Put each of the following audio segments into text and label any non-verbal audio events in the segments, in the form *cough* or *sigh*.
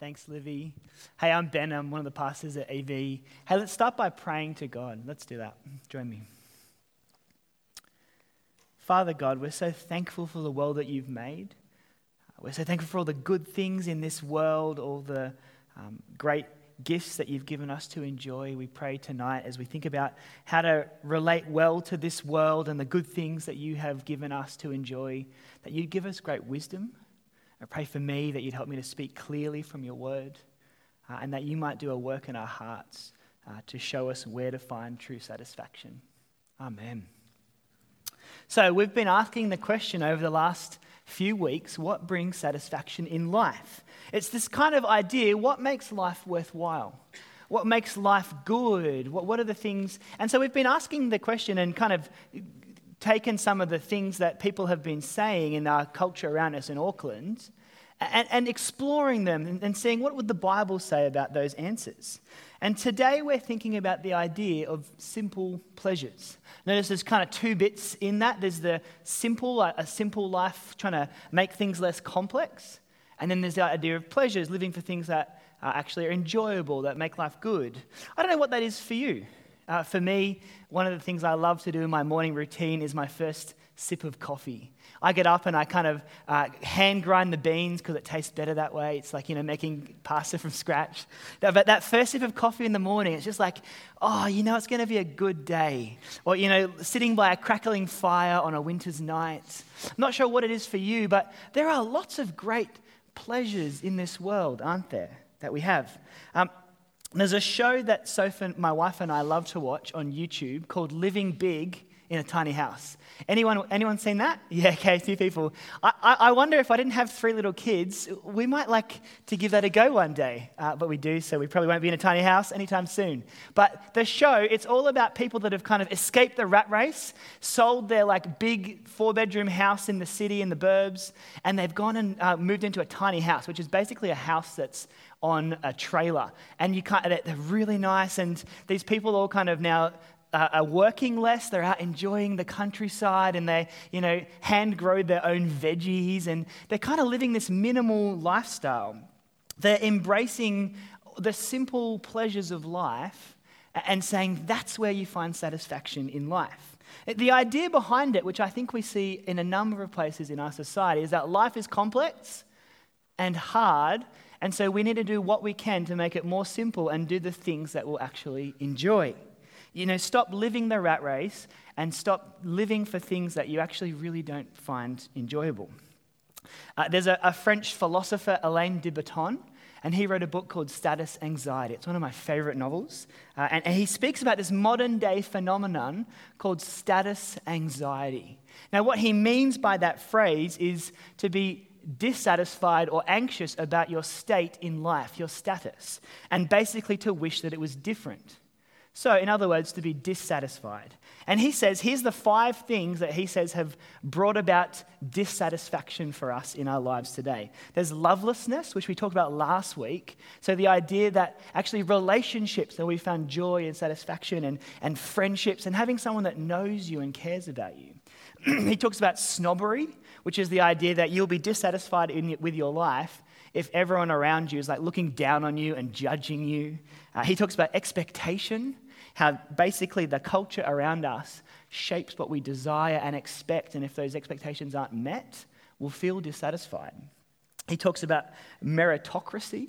Thanks, Livy. Hey, I'm Ben. I'm one of the pastors at EV. Hey, let's start by praying to God. Let's do that. Join me. Father God, we're so thankful for the world that you've made. We're so thankful for all the good things in this world, all the um, great gifts that you've given us to enjoy. We pray tonight as we think about how to relate well to this world and the good things that you have given us to enjoy, that you'd give us great wisdom I pray for me that you'd help me to speak clearly from your word uh, and that you might do a work in our hearts uh, to show us where to find true satisfaction. Amen. So, we've been asking the question over the last few weeks what brings satisfaction in life? It's this kind of idea what makes life worthwhile? What makes life good? What, what are the things? And so we've been asking the question and kind of taken some of the things that people have been saying in our culture around us in Auckland and, and exploring them and, seeing what would the Bible say about those answers. And today we're thinking about the idea of simple pleasures. Notice there's kind of two bits in that. There's the simple, a simple life, trying to make things less complex. And then there's the idea of pleasures, living for things that uh, actually are enjoyable, that make life good. I don't know what that is for you. Uh, for me, one of the things I love to do in my morning routine is my first sip of coffee. I get up and I kind of uh, hand grind the beans because it tastes better that way. It's like, you know, making pasta from *laughs* scratch. But that first sip of coffee in the morning, it's just like, oh, you know, it's going to be a good day. Or, you know, sitting by a crackling fire on a winter's night. I'm not sure what it is for you, but there are lots of great pleasures in this world, aren't there, that we have. Um, there's a show that Sophie, my wife, and I love to watch on YouTube called Living Big in a Tiny House. Anyone, anyone seen that? *laughs* Yeah, okay, a few people. I, I, wonder if I didn't have three little kids, we might like to give that a go one day. Uh, but we do, so we probably won't be in a tiny house anytime soon. But the show, it's all about people that have kind of escaped the rat race, sold their like big four bedroom house in the city, in the burbs, and they've gone and uh, moved into a tiny house, which is basically a house that's on a trailer. And you can't, they're really nice. And these people all kind of now uh, are working less. They're out enjoying the countryside and they, you know, hand grow their own veggies. And they're kind of living this minimal lifestyle. They're embracing the simple pleasures of life and saying that's where you find satisfaction in life. The idea behind it, which I think we see in a number of places in our society, is that life is complex and hard, and so we need to do what we can to make it more simple and do the things that we'll actually enjoy. You know, stop living the rat race and stop living for things that you actually really don't find enjoyable. Uh, there's a, a, French philosopher, Alain de Botton, and he wrote a book called Status Anxiety. It's one of my favorite novels. Uh, and, and he speaks about this modern day phenomenon called status anxiety. Now, what he means by that phrase is to be dissatisfied or anxious about your state in life, your status, and basically to wish that it was different. So, in other words, to be dissatisfied. And he says, here's the five things that he says have brought about dissatisfaction for us in our lives today. There's lovelessness, which we talked about last week. So, the idea that actually relationships that we found joy and satisfaction and, and friendships and having someone that knows you and cares about you. *clears throat* he talks about snobbery, which is the idea that you'll be dissatisfied in, with your life if everyone around you is like looking down on you and judging you. Uh, he talks about expectation, how basically the culture around us shapes what we desire and expect, and if those expectations aren't met, we'll feel dissatisfied. He talks about meritocracy,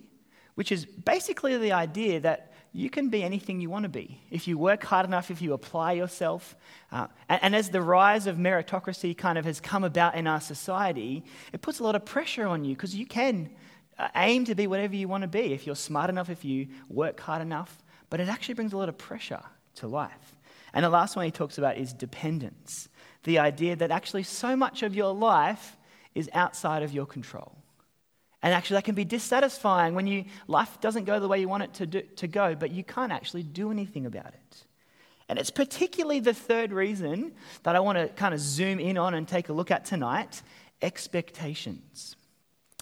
which is basically the idea that you can be anything you want to be. If you work hard enough, if you apply yourself. Uh, and, and, as the rise of meritocracy kind of has come about in our society, it puts a lot of pressure on you because you can uh, aim to be whatever you want to be if you're smart enough, if you work hard enough. But it actually brings a lot of pressure to life. And the last one he talks about is dependence the idea that actually so much of your life is outside of your control. And actually, that can be dissatisfying when you, life doesn't go the way you want it to, do, to go, but you can't actually do anything about it. And it's particularly the third reason that I want to kind of zoom in on and take a look at tonight expectations.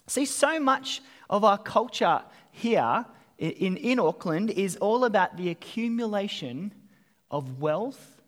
See, so much of our culture here in, in Auckland is all about the accumulation of wealth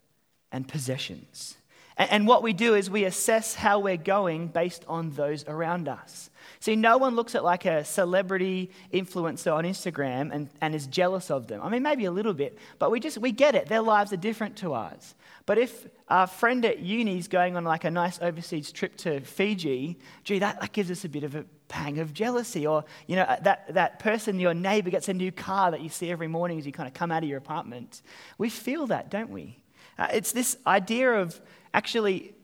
and possessions. And what we do is we assess how we're going based on those around us. See, no one looks at like a celebrity influencer on Instagram and, and is jealous of them. I mean, maybe a little bit, but we just, we get it. Their lives are different to ours. But if our friend at uni is going on like a nice overseas trip to Fiji, gee, that, that gives us a bit of a pang of jealousy. Or, you know, that, that person, your neighbor, gets a new car that you see every morning as you kind of come out of your apartment. We feel that, don't we? Uh, it's this idea of actually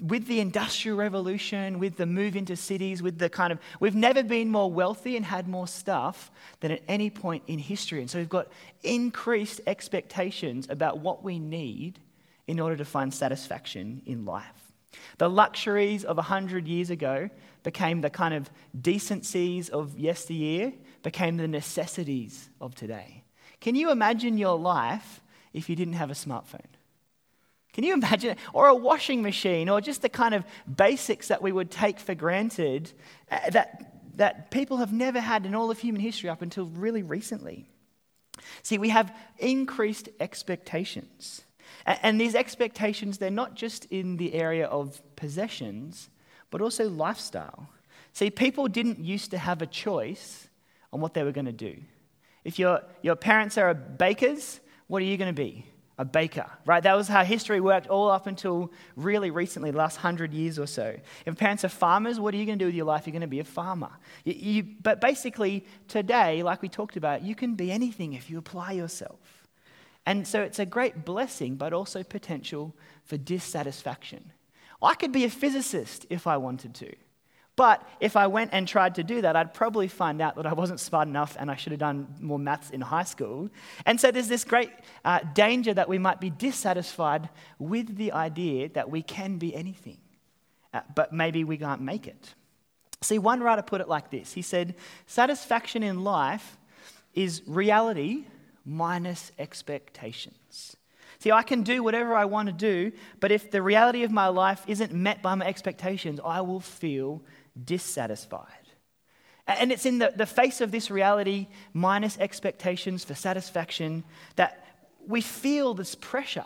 with the industrial revolution, with the move into cities, with the kind of, we've never been more wealthy and had more stuff than at any point in history. And so we've got increased expectations about what we need in order to find satisfaction in life. The luxuries of 100 years ago became the kind of decencies of yesteryear, became the necessities of today. Can you imagine your life if you didn't have a smartphone? Can you imagine? Or a washing machine, or just the kind of basics that we would take for granted uh, that, that people have never had in all of human history up until really recently. See, we have increased expectations. And these expectations, they're not just in the area of possessions, but also lifestyle. See, people didn't used to have a choice on what they were going to do. If your, your parents are bakers, what are you going to be? A baker, right? That was how history worked all up until really recently, last hundred years or so. If parents are farmers, what are you going to do with your life? You're going to be a farmer. You, you, but basically, today, like we talked about, you can be anything if you apply yourself. And so it's a great blessing, but also potential for dissatisfaction. I could be a physicist if I wanted to. But if I went and tried to do that, I'd probably find out that I wasn't smart enough and I should have done more maths in high school. And so there's this great uh, danger that we might be dissatisfied with the idea that we can be anything, uh, but maybe we can't make it. See, one writer put it like this He said, Satisfaction in life is reality minus expectations. See, I can do whatever I want to do, but if the reality of my life isn't met by my expectations, I will feel dissatisfied. And it's in the, the face of this reality, minus expectations for satisfaction, that we feel this pressure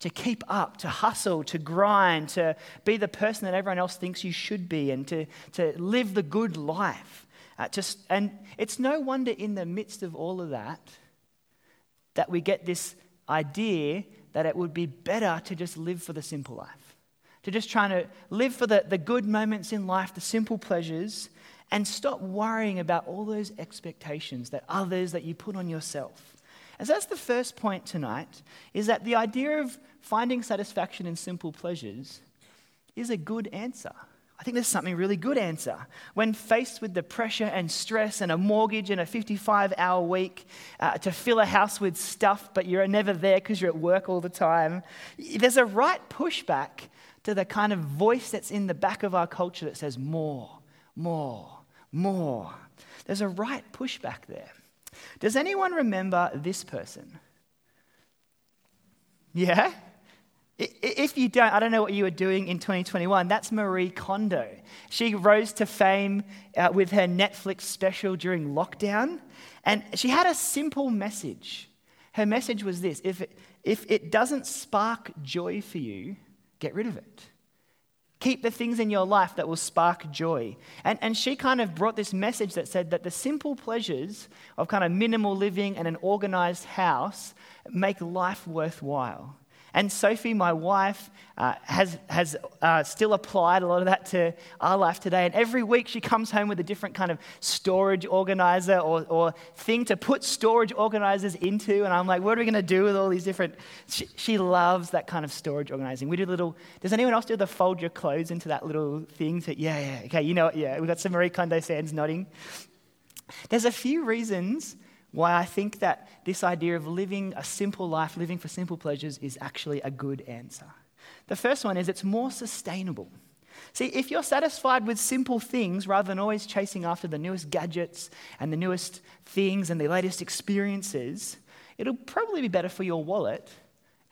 to keep up, to hustle, to grind, to be the person that everyone else thinks you should be, and to, to live the good life. Uh, just, and it's no wonder in the midst of all of that that we get this idea that it would be better to just live for the simple life to just trying to live for the, the good moments in life, the simple pleasures, and stop worrying about all those expectations that others that you put on yourself. And so that's the first point tonight, is that the idea of finding satisfaction in simple pleasures is a good answer. I think there's something really good answer. When faced with the pressure and stress and a mortgage and a 55 hour week uh, to fill a house with stuff, but you're never there because you're at work all the time, there's a right pushback to the kind of voice that's in the back of our culture that says more, more, more. There's a right pushback there. Does anyone remember this person? Yeah? If you don't, I don't know what you were doing in 2021. That's Marie Kondo. She rose to fame uh, with her Netflix special during lockdown, and she had a simple message. Her message was this if it, if it doesn't spark joy for you, get rid of it. Keep the things in your life that will spark joy. And, and she kind of brought this message that said that the simple pleasures of kind of minimal living and an organized house make life worthwhile. And Sophie, my wife, uh, has, has uh, still applied a lot of that to our life today. And every week she comes home with a different kind of storage organizer or, or thing to put storage organizers into. And I'm like, what are we going to do with all these different. She, she, loves that kind of storage organizing. We do little. Does anyone else do the fold your clothes into that little thing? To, yeah, yeah. Okay, you know, yeah. We've got some Marie Kondo fans nodding. There's a few reasons why I think that this idea of living a simple life, living for simple pleasures, is actually a good answer. The first one is it's more sustainable. See, if you're satisfied with simple things rather than always chasing after the newest gadgets and the newest things and the latest experiences, it'll probably be better for your wallet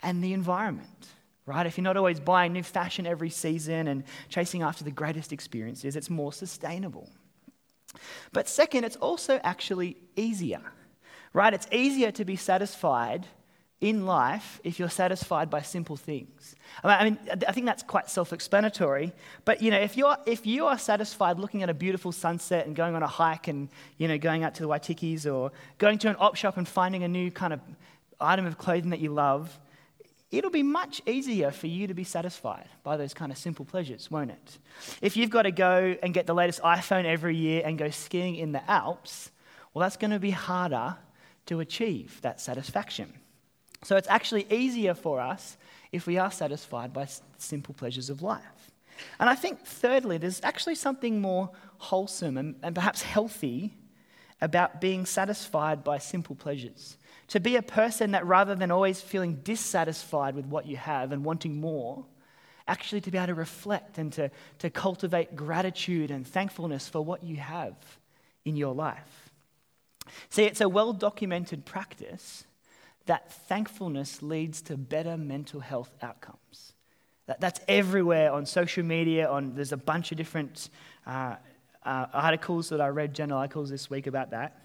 and the environment, right? If you're not always buying new fashion every season and chasing after the greatest experiences, it's more sustainable. But second, it's also actually easier right? It's easier to be satisfied in life if you're satisfied by simple things. I mean, I think that's quite self-explanatory. But you know, if you're if you are satisfied looking at a beautiful sunset and going on a hike and you know going out to the Waitikis or going to an op shop and finding a new kind of item of clothing that you love, it'll be much easier for you to be satisfied by those kind of simple pleasures, won't it? If you've got to go and get the latest iPhone every year and go skiing in the Alps, well, that's going to be harder to achieve that satisfaction. So it's actually easier for us if we are satisfied by simple pleasures of life. And I think, thirdly, there's actually something more wholesome and, and perhaps healthy about being satisfied by simple pleasures. To be a person that rather than always feeling dissatisfied with what you have and wanting more, actually to be able to reflect and to, to cultivate gratitude and thankfulness for what you have in your life. See, it's a well documented practice that thankfulness leads to better mental health outcomes. That, that's everywhere on social media. On there's a bunch of different uh, uh, articles that I read, journal articles this week about that.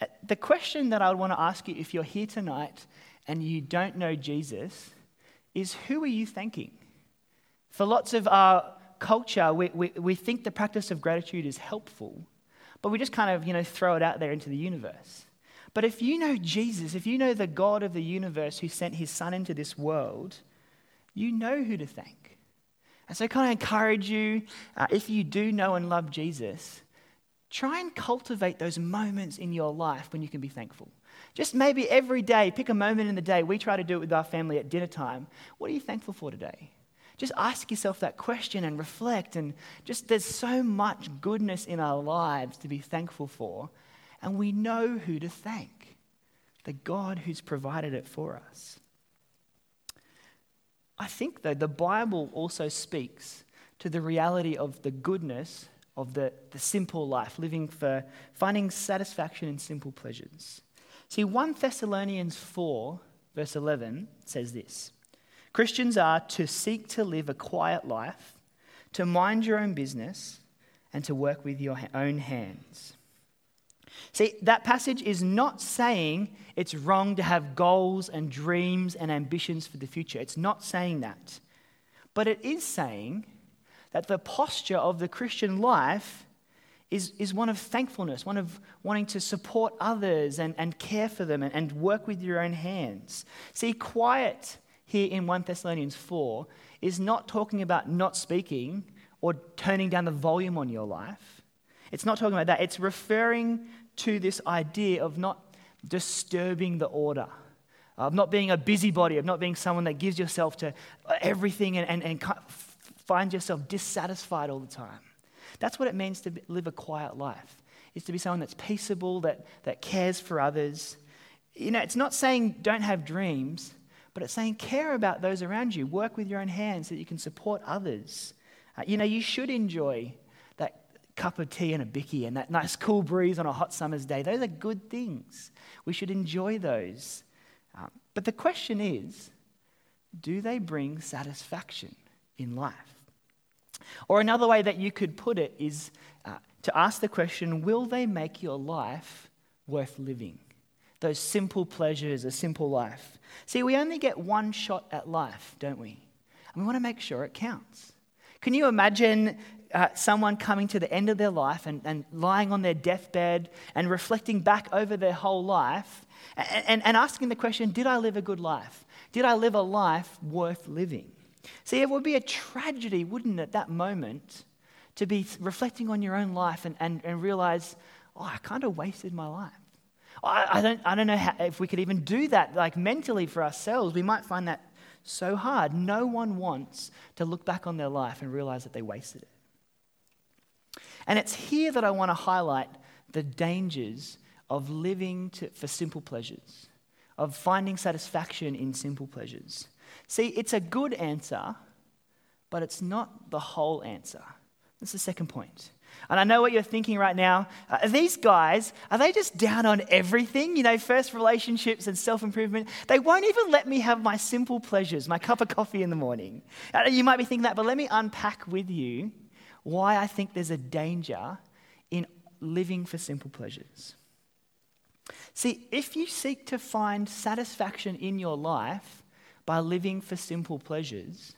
Uh, the question that I would want to ask you, if you're here tonight and you don't know Jesus, is who are you thanking? For lots of our culture, we, we, we think the practice of gratitude is helpful, but we just kind of you know throw it out there into the universe. But if you know Jesus, if you know the God of the universe who sent his son into this world, you know who to thank. And so, can I encourage you, uh, if you do know and love Jesus, try and cultivate those moments in your life when you can be thankful. Just maybe every day, pick a moment in the day. We try to do it with our family at dinner time. What are you thankful for today? Just ask yourself that question and reflect. And just there's so much goodness in our lives to be thankful for and we know who to thank the God who's provided it for us. I think, though, the Bible also speaks to the reality of the goodness of the, the simple life, living for finding satisfaction in simple pleasures. See, 1 Thessalonians 4, verse 11 says this Christians are to seek to live a quiet life, to mind your own business, and to work with your own hands. See, that passage is not saying it's wrong to have goals and dreams and ambitions for the future. It's not saying that. But it is saying that the posture of the Christian life is, is one of thankfulness, one of wanting to support others and, and care for them and, and work with your own hands. See, quiet here in 1 Thessalonians 4 is not talking about not speaking or turning down the volume on your life. It's not talking about that. It's referring to this idea of not disturbing the order, of not being a busybody, of not being someone that gives yourself to everything and, and, and finds yourself dissatisfied all the time. That's what it means to live a quiet life, is to be someone that's peaceable, that, that cares for others. You know, it's not saying don't have dreams, but it's saying care about those around you. Work with your own hands so that you can support others. Uh, you know, you should enjoy that cup of tea and a bicky and that nice cool breeze on a hot summer's day. Those are good things. We should enjoy those. Um, but the question is do they bring satisfaction in life? Or another way that you could put it is uh, to ask the question will they make your life worth living? Those simple pleasures, a simple life. See, we only get one shot at life, don't we? And we want to make sure it counts. Can you imagine uh, someone coming to the end of their life and, and lying on their deathbed and reflecting back over their whole life and, and, and asking the question Did I live a good life? Did I live a life worth living? See, it would be a tragedy, wouldn't it, at that moment, to be reflecting on your own life and, and, and realize, oh, I kind of wasted my life. I, I, don't, I don't know how, if we could even do that, like mentally for ourselves. We might find that so hard. No one wants to look back on their life and realize that they wasted it. And it's here that I want to highlight the dangers of living to, for simple pleasures, of finding satisfaction in simple pleasures. See, it's a good answer, but it's not the whole answer. That's the second point. And I know what you're thinking right now. Uh, are these guys, are they just down on everything? You know, first relationships and self improvement. They won't even let me have my simple pleasures, my cup of coffee in the morning. Uh, you might be thinking that, but let me unpack with you why I think there's a danger in living for simple pleasures. See, if you seek to find satisfaction in your life by living for simple pleasures,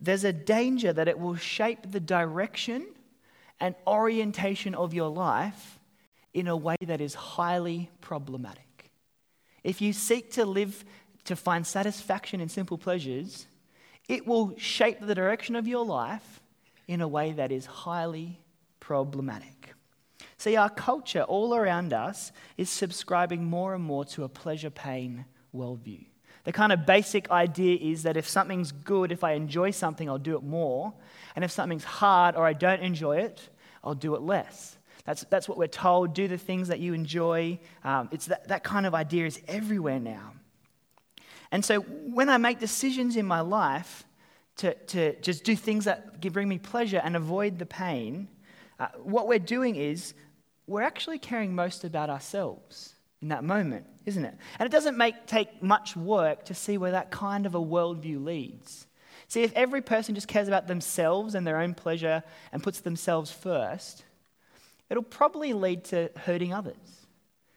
there's a danger that it will shape the direction and orientation of your life in a way that is highly problematic. If you seek to live to find satisfaction in simple pleasures, it will shape the direction of your life in a way that is highly problematic. See, our culture all around us is subscribing more and more to a pleasure pain worldview. The kind of basic idea is that if something's good, if I enjoy something, I'll do it more. And if something's hard or I don't enjoy it, I'll do it less. That's, that's what we're told. Do the things that you enjoy. Um, it's that, that kind of idea is everywhere now. And so when I make decisions in my life to, to just do things that bring me pleasure and avoid the pain, uh, what we're doing is we're actually caring most about ourselves in that moment, isn't it? And it doesn't make, take much work to see where that kind of a worldview leads. See, if every person just cares about themselves and their own pleasure and puts themselves first, it'll probably lead to hurting others.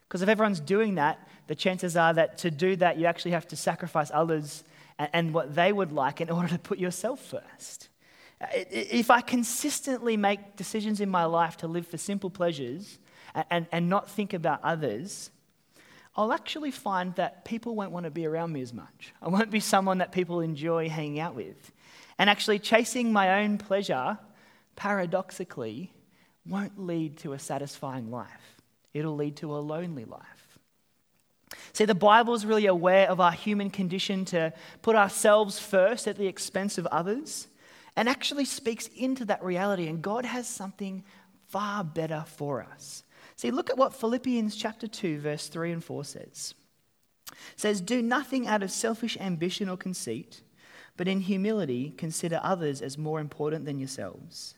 Because if everyone's doing that, the chances are that to do that, you actually have to sacrifice others and, and what they would like in order to put yourself first. If I consistently make decisions in my life to live for simple pleasures and, and, and not think about others, I'll actually find that people won't want to be around me as much. I won't be someone that people enjoy hanging out with. And actually, chasing my own pleasure, paradoxically, won't lead to a satisfying life. It'll lead to a lonely life. See, the Bible is really aware of our human condition to put ourselves first at the expense of others and actually speaks into that reality. And God has something far better for us. See, look at what Philippians chapter 2, verse 3 and 4 says. It says, Do nothing out of selfish ambition or conceit, but in humility consider others as more important than yourselves.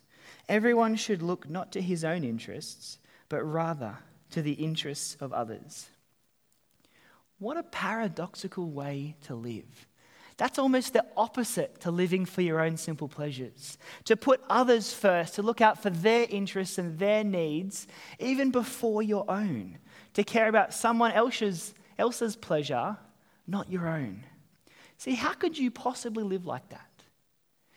Everyone should look not to his own interests, but rather to the interests of others. What a paradoxical way to live. That's almost the opposite to living for your own simple pleasures. To put others first, to look out for their interests and their needs, even before your own. To care about someone else's, else's pleasure, not your own. See, how could you possibly live like that?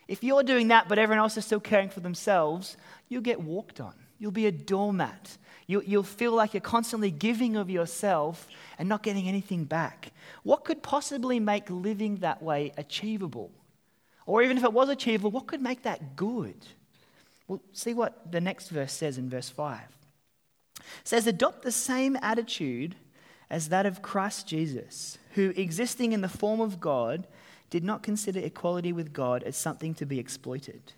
If you're doing that, but everyone else is still caring for themselves, you'll get walked on. You'll be a doormat. You'll, you'll feel like you're constantly giving of yourself and not getting anything back. What could possibly make living that way achievable? Or even if it was achievable, what could make that good? Well, see what the next verse says in verse 5. It says, Adopt the same attitude as that of Christ Jesus, who, existing in the form of God, did not consider equality with God as something to be exploited.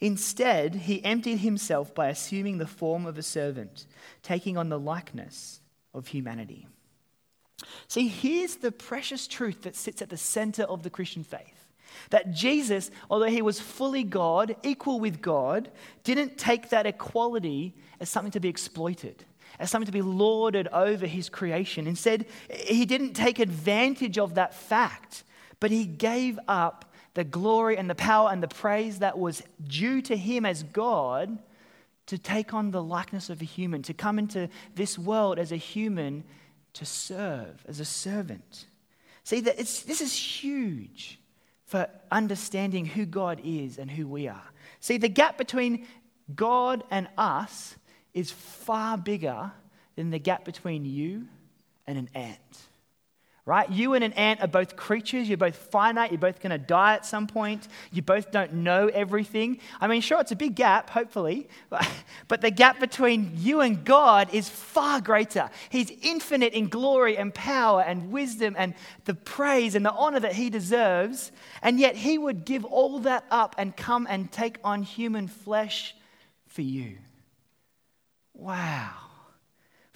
Instead, he emptied himself by assuming the form of a servant, taking on the likeness of humanity. See, here's the precious truth that sits at the center of the Christian faith. That Jesus, although he was fully God, equal with God, didn't take that equality as something to be exploited, as something to be lorded over his creation. Instead, he didn't take advantage of that fact but he gave up the glory and the power and the praise that was due to him as God to take on the likeness of a human, to come into this world as a human to serve, as a servant. See, that this is huge for understanding who God is and who we are. See, the gap between God and us is far bigger than the gap between you and an ant right? You and an ant are both creatures. You're both finite. You're both going to die at some point. You both don't know everything. I mean, sure, it's a big gap, hopefully, *laughs* but the gap between you and God is far greater. He's infinite in glory and power and wisdom and the praise and the honor that he deserves. And yet, he would give all that up and come and take on human flesh for you. Wow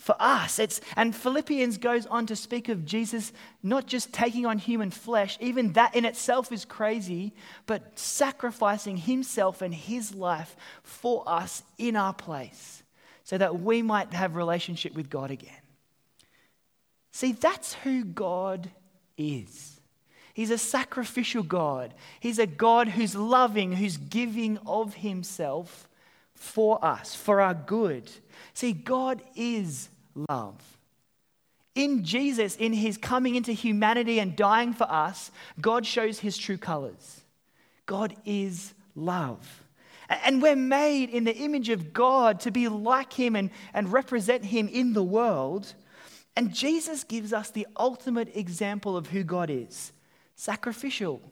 for us. It's, and Philippians goes on to speak of Jesus not just taking on human flesh, even that in itself is crazy, but sacrificing himself and his life for us in our place so that we might have relationship with God again. See, that's who God is. He's a sacrificial God. He's a God who's loving, who's giving of himself for us, for our good. See, God is love. In Jesus, in his coming into humanity and dying for us, God shows his true colors. God is love. And we're made in the image of God to be like him and, and represent him in the world. And Jesus gives us the ultimate example of who God is sacrificial,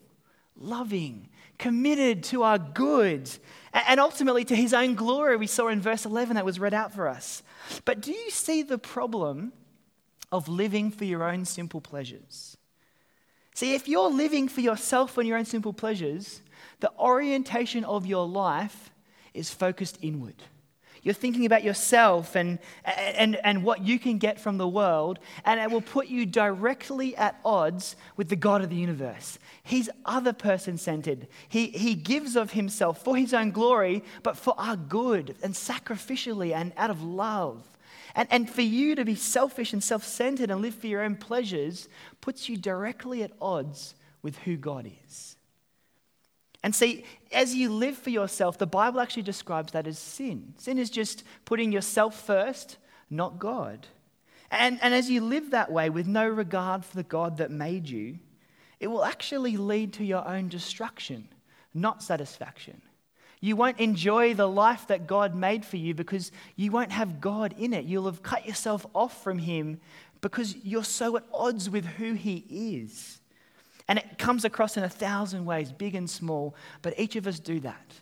loving, committed to our good, and ultimately to his own glory, we saw in verse 11 that was read out for us. But do you see the problem of living for your own simple pleasures? See, if you're living for yourself and your own simple pleasures, the orientation of your life is focused inward. You're thinking about yourself and, and, and what you can get from the world, and it will put you directly at odds with the God of the universe. He's other person centered. He, he gives of himself for his own glory, but for our good and sacrificially and out of love. And, and for you to be selfish and self centered and live for your own pleasures puts you directly at odds with who God is. And see, as you live for yourself, the Bible actually describes that as sin. Sin is just putting yourself first, not God. And, and as you live that way with no regard for the God that made you, it will actually lead to your own destruction, not satisfaction. You won't enjoy the life that God made for you because you won't have God in it. You'll have cut yourself off from Him because you're so at odds with who He is. And it comes across in a thousand ways, big and small, but each of us do that.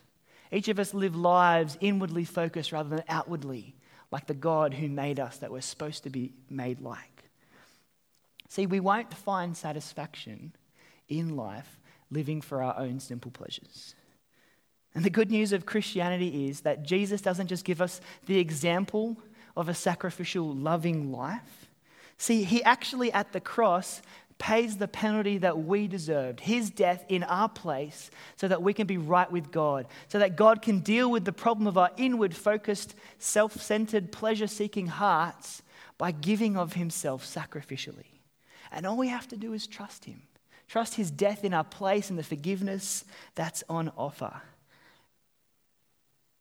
Each of us live lives inwardly focused rather than outwardly, like the God who made us that we're supposed to be made like. See, we won't find satisfaction in life living for our own simple pleasures. And the good news of Christianity is that Jesus doesn't just give us the example of a sacrificial, loving life. See, he actually at the cross pays the penalty that we deserved, his death in our place, so that we can be right with God, so that God can deal with the problem of our inward focused, self centered, pleasure seeking hearts by giving of himself sacrificially. And all we have to do is trust him. Trust his death in our place and the forgiveness that's on offer.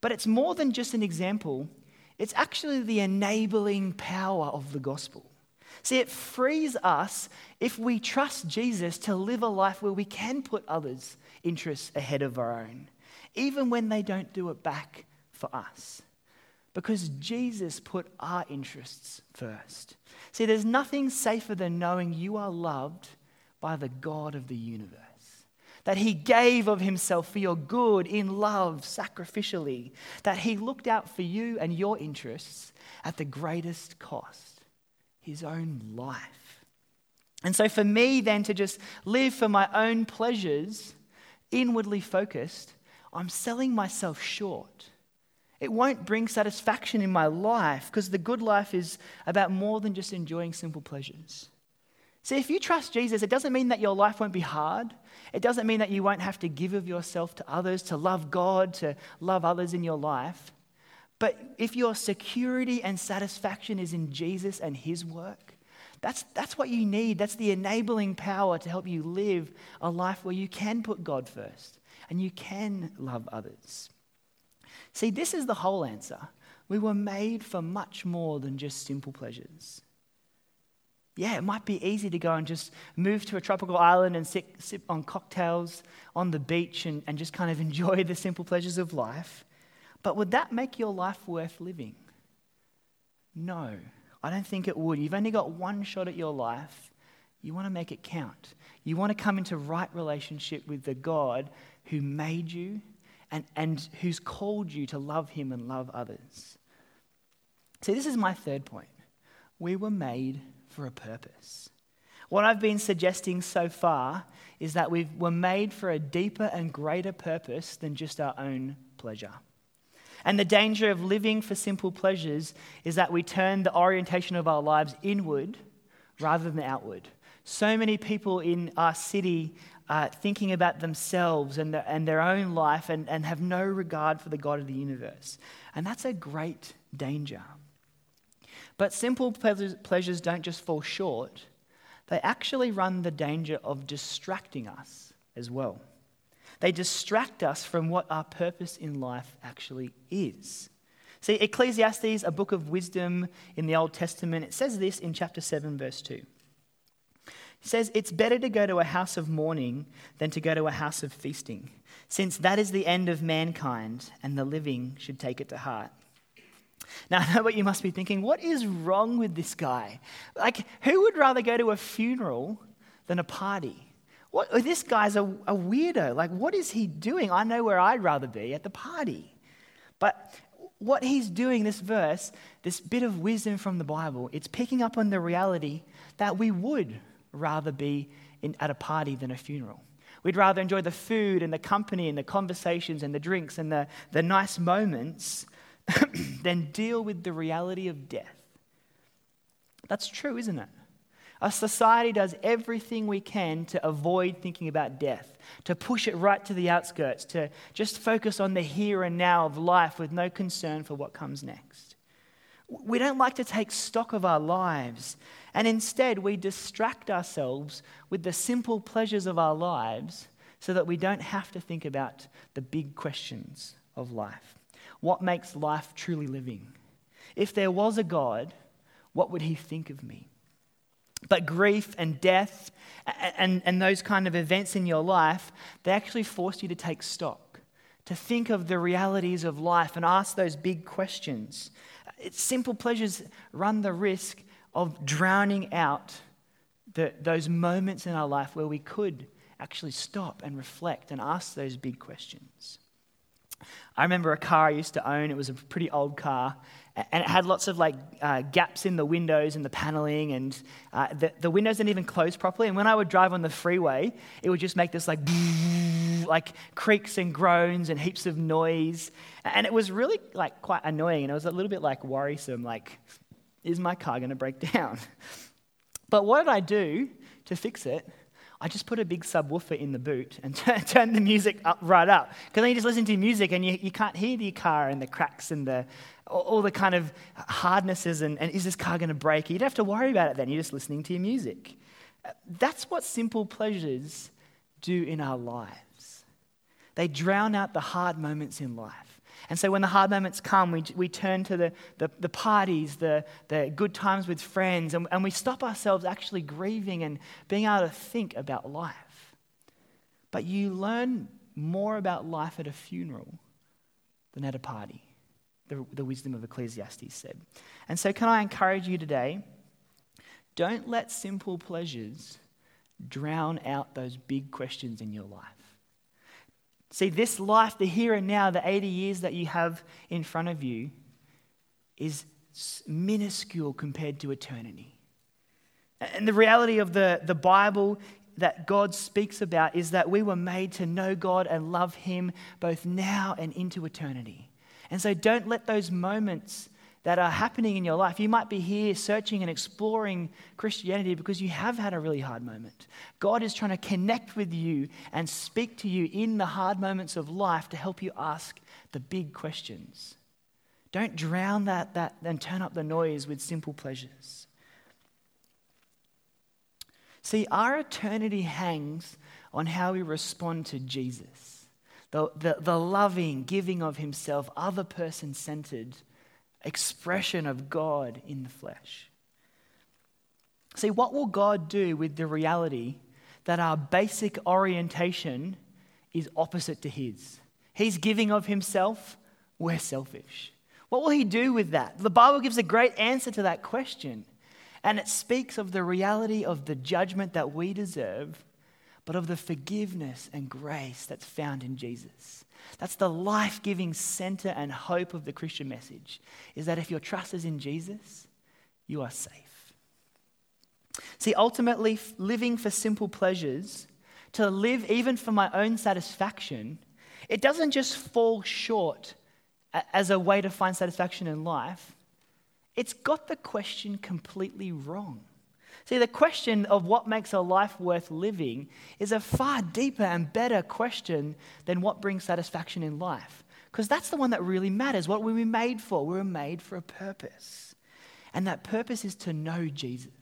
But it's more than just an example, it's actually the enabling power of the gospel. See, it frees us if we trust Jesus to live a life where we can put others' interests ahead of our own, even when they don't do it back for us. Because Jesus put our interests first. See, there's nothing safer than knowing you are loved by the God of the universe. That he gave of himself for your good in love, sacrificially. That he looked out for you and your interests at the greatest cost his own life. And so, for me then to just live for my own pleasures, inwardly focused, I'm selling myself short. It won't bring satisfaction in my life because the good life is about more than just enjoying simple pleasures. See, if you trust Jesus, it doesn't mean that your life won't be hard. It doesn't mean that you won't have to give of yourself to others, to love God, to love others in your life. But if your security and satisfaction is in Jesus and His work, that's, that's what you need. That's the enabling power to help you live a life where you can put God first and you can love others. See, this is the whole answer. We were made for much more than just simple pleasures. Yeah, it might be easy to go and just move to a tropical island and sit, sip on cocktails on the beach and, and just kind of *laughs* enjoy the simple pleasures of life. But would that make your life worth living? No, I don't think it would. You've only got one shot at your life. You want to make it count. You want to come into right relationship with the God who made you and, and who's called you to love him and love others. See, this is my third point. We were made for a purpose. What I've been suggesting so far is that we were made for a deeper and greater purpose than just our own pleasure. And the danger of living for simple pleasures is that we turn the orientation of our lives inward rather than outward. So many people in our city are thinking about themselves and, and their own life and, and have no regard for the God of the universe. And that's a great danger. But simple pleasures don't just fall short, they actually run the danger of distracting us as well. They distract us from what our purpose in life actually is. See, Ecclesiastes, a book of wisdom in the Old Testament, it says this in chapter 7, verse 2. It says, It's better to go to a house of mourning than to go to a house of feasting, since that is the end of mankind, and the living should take it to heart. Now, *laughs* I know what you must be thinking. What is wrong with this guy? Like, who would rather go to a funeral than a party? What, this guy's a, a weirdo. Like, what is he doing? I know where I'd rather be at the party. But what he's doing, this verse, this bit of wisdom from the Bible, it's picking up on the reality that we would rather be in, at a party than a funeral. We'd rather enjoy the food and the company and the conversations and the drinks and the, the nice moments *clears throat* than deal with the reality of death. That's true, isn't it? Our society does everything we can to avoid thinking about death, to push it right to the outskirts, to just focus on the here and now of life with no concern for what comes next. We don't like to take stock of our lives, and instead we distract ourselves with the simple pleasures of our lives so that we don't have to think about the big questions of life. What makes life truly living? If there was a God, what would he think of me? But grief and death and, and those kind of events in your life, they actually force you to take stock, to think of the realities of life and ask those big questions. It's simple pleasures run the risk of drowning out the, those moments in our life where we could actually stop and reflect and ask those big questions. I remember a car I used to own. It was a pretty old car, and it had lots of like uh, gaps in the windows and the paneling, and uh, the, the windows didn't even close properly. And when I would drive on the freeway, it would just make this like *laughs* like creaks and groans and heaps of noise, and it was really like quite annoying. And it was a little bit like worrisome. Like, is my car going to break *laughs* down? But what did I do to fix it? I just put a big subwoofer in the boot and *laughs* turn the music up right up. Because then you just listen to music and you, you can't hear the car and the cracks and the, all the kind of hardnesses and, and is this car going to break? You don't have to worry about it then. You're just listening to your music. Uh, that's what simple pleasures do in our lives. They drown out the hard moments in life. And so when the hard moments come, we, we turn to the, the, the parties, the, the good times with friends, and, and we stop ourselves actually grieving and being able to think about life. But you learn more about life at a funeral than at a party, the, the wisdom of Ecclesiastes said. And so, can I encourage you today? Don't let simple pleasures drown out those big questions in your life. See, this life, the here and now, the 80 years that you have in front of you, is minuscule compared to eternity. And the reality of the, the Bible that God speaks about is that we were made to know God and love Him both now and into eternity. And so don't let those moments that are happening in your life. You might be here searching and exploring Christianity because you have had a really hard moment. God is trying to connect with you and speak to you in the hard moments of life to help you ask the big questions. Don't drown that, that and turn up the noise with simple pleasures. See, our eternity hangs on how we respond to Jesus. The, the, the loving, giving of himself, other person centered expression of God in the flesh. See, what will God do with the reality that our basic orientation is opposite to His? He's giving of Himself, we're selfish. What will He do with that? The Bible gives a great answer to that question. And it speaks of the reality of the judgment that we deserve, but of the forgiveness and grace that's found in Jesus. That's the life giving center and hope of the Christian message is that if your trust is in Jesus, you are safe. See, ultimately, living for simple pleasures, to live even for my own satisfaction, it doesn't just fall short as a way to find satisfaction in life. It's got the question completely wrong. See, the question of what makes a life worth living is a far deeper and better question than what brings satisfaction in life. Because that's the one that really matters. What were we made for? We were made for a purpose. And that purpose is to know Jesus,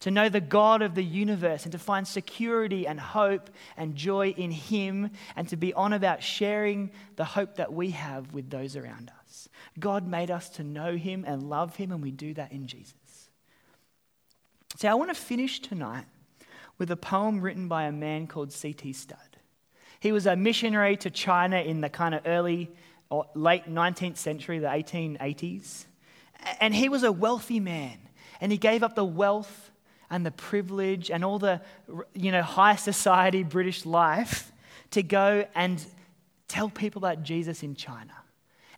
to know the God of the universe, and to find security and hope and joy in Him, and to be on about sharing the hope that we have with those around us. God made us to know him and love him, and we do that in Jesus. So I want to finish tonight with a poem written by a man called C.T. Studd. He was a missionary to China in the kind of early or late 19th century, the 1880s. And he was a wealthy man. And he gave up the wealth and the privilege and all the you know, high society British life to go and tell people about Jesus in China.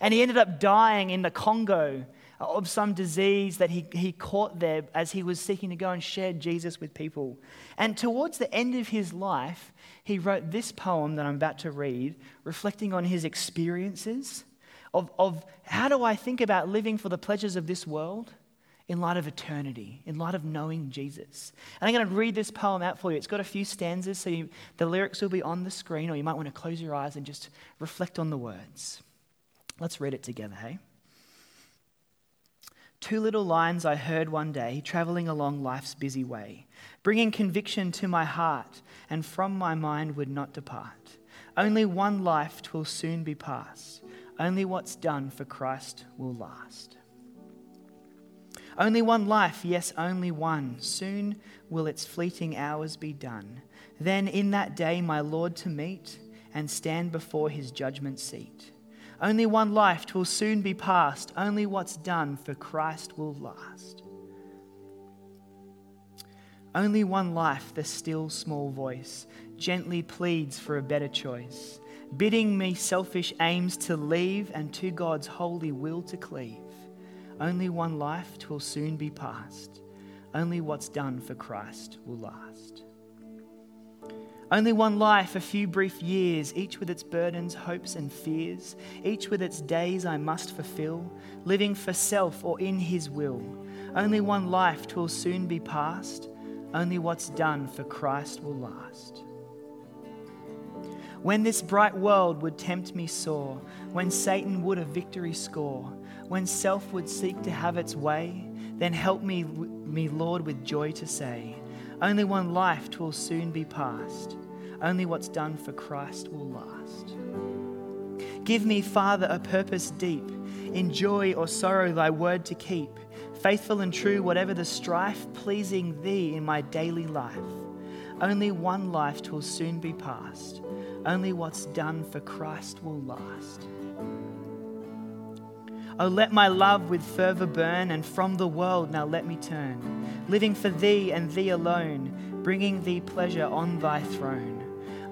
And he ended up dying in the Congo of some disease that he, he caught there as he was seeking to go and share Jesus with people. And towards the end of his life, he wrote this poem that I'm about to read, reflecting on his experiences of, of how do I think about living for the pleasures of this world in light of eternity, in light of knowing Jesus. And I'm going to read this poem out for you. It's got a few stanzas, so you, the lyrics will be on the screen, or you might want to close your eyes and just reflect on the words. Let's read it together, hey? Two little lines I heard one day, travelling along life's busy way, bringing conviction to my heart, and from my mind would not depart. Only one life twill soon be past, only what's done for Christ will last. Only one life, yes, only one. Soon will its fleeting hours be done. Then in that day, my Lord to meet and stand before his judgment seat. Only one life, twill soon be past. Only what's done for Christ will last. Only one life, the still small voice gently pleads for a better choice, bidding me selfish aims to leave and to God's holy will to cleave. Only one life, twill soon be past. Only what's done for Christ will last. Only one life, a few brief years, each with its burdens, hopes, and fears, each with its days I must fulfill, living for self or in His will. Only one life, twill soon be past. Only what's done for Christ will last. When this bright world would tempt me sore, when Satan would a victory score, when self would seek to have its way, then help me, me, Lord, with joy to say, Only one life twill soon be past. Only what's done for Christ will last. Give me, Father, a purpose deep, in joy or sorrow, thy word to keep, faithful and true, whatever the strife, pleasing thee in my daily life. Only one life twill soon be past. Only what's done for Christ will last. Oh, let my love with fervour burn, and from the world now let me turn, living for thee and thee alone, bringing thee pleasure on thy throne.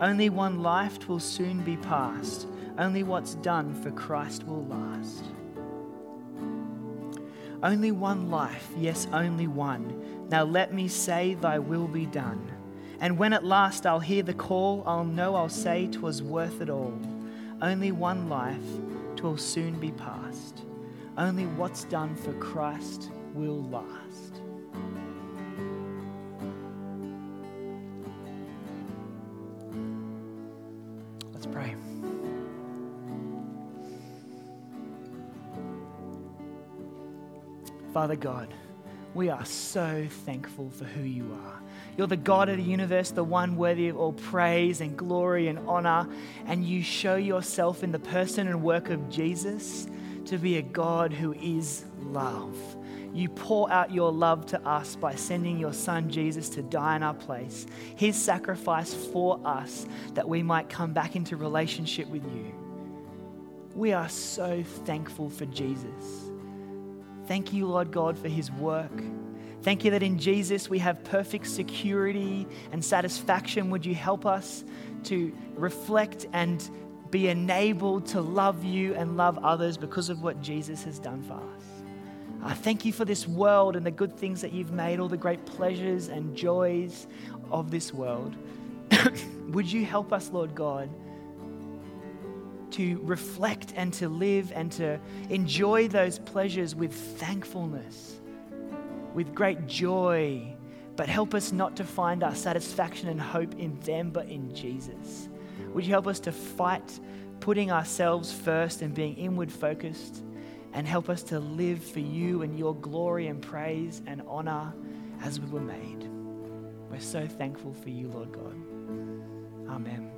Only one life will soon be past, only what's done for Christ will last. Only one life, yes, only one. Now let me say, Thy will be done. And when at last I'll hear the call, I'll know I'll say 'twas worth it all. Only one life, 'twill soon be past. Only what's done for Christ will last. Father God, we are so thankful for who you are. You're the God of the universe, the one worthy of all praise and glory and honor. And you show yourself in the person and work of Jesus to be a God who is love. You pour out your love to us by sending your Son Jesus to die in our place, his sacrifice for us that we might come back into relationship with you. We are so thankful for Jesus. Thank you, Lord God, for his work. Thank you that in Jesus we have perfect security and satisfaction. Would you help us to reflect and be enabled to love you and love others because of what Jesus has done for us. I thank you for this world and the good things that you've made, all the great pleasures and joys of this world. *coughs* Would you help us, Lord God, to reflect and to live and to enjoy those pleasures with thankfulness, with great joy, but help us not to find our satisfaction and hope in them, but in Jesus. Would you help us to fight putting ourselves first and being inward focused and help us to live for you and your glory and praise and honor as we were made? We're so thankful for you, Lord God. Amen.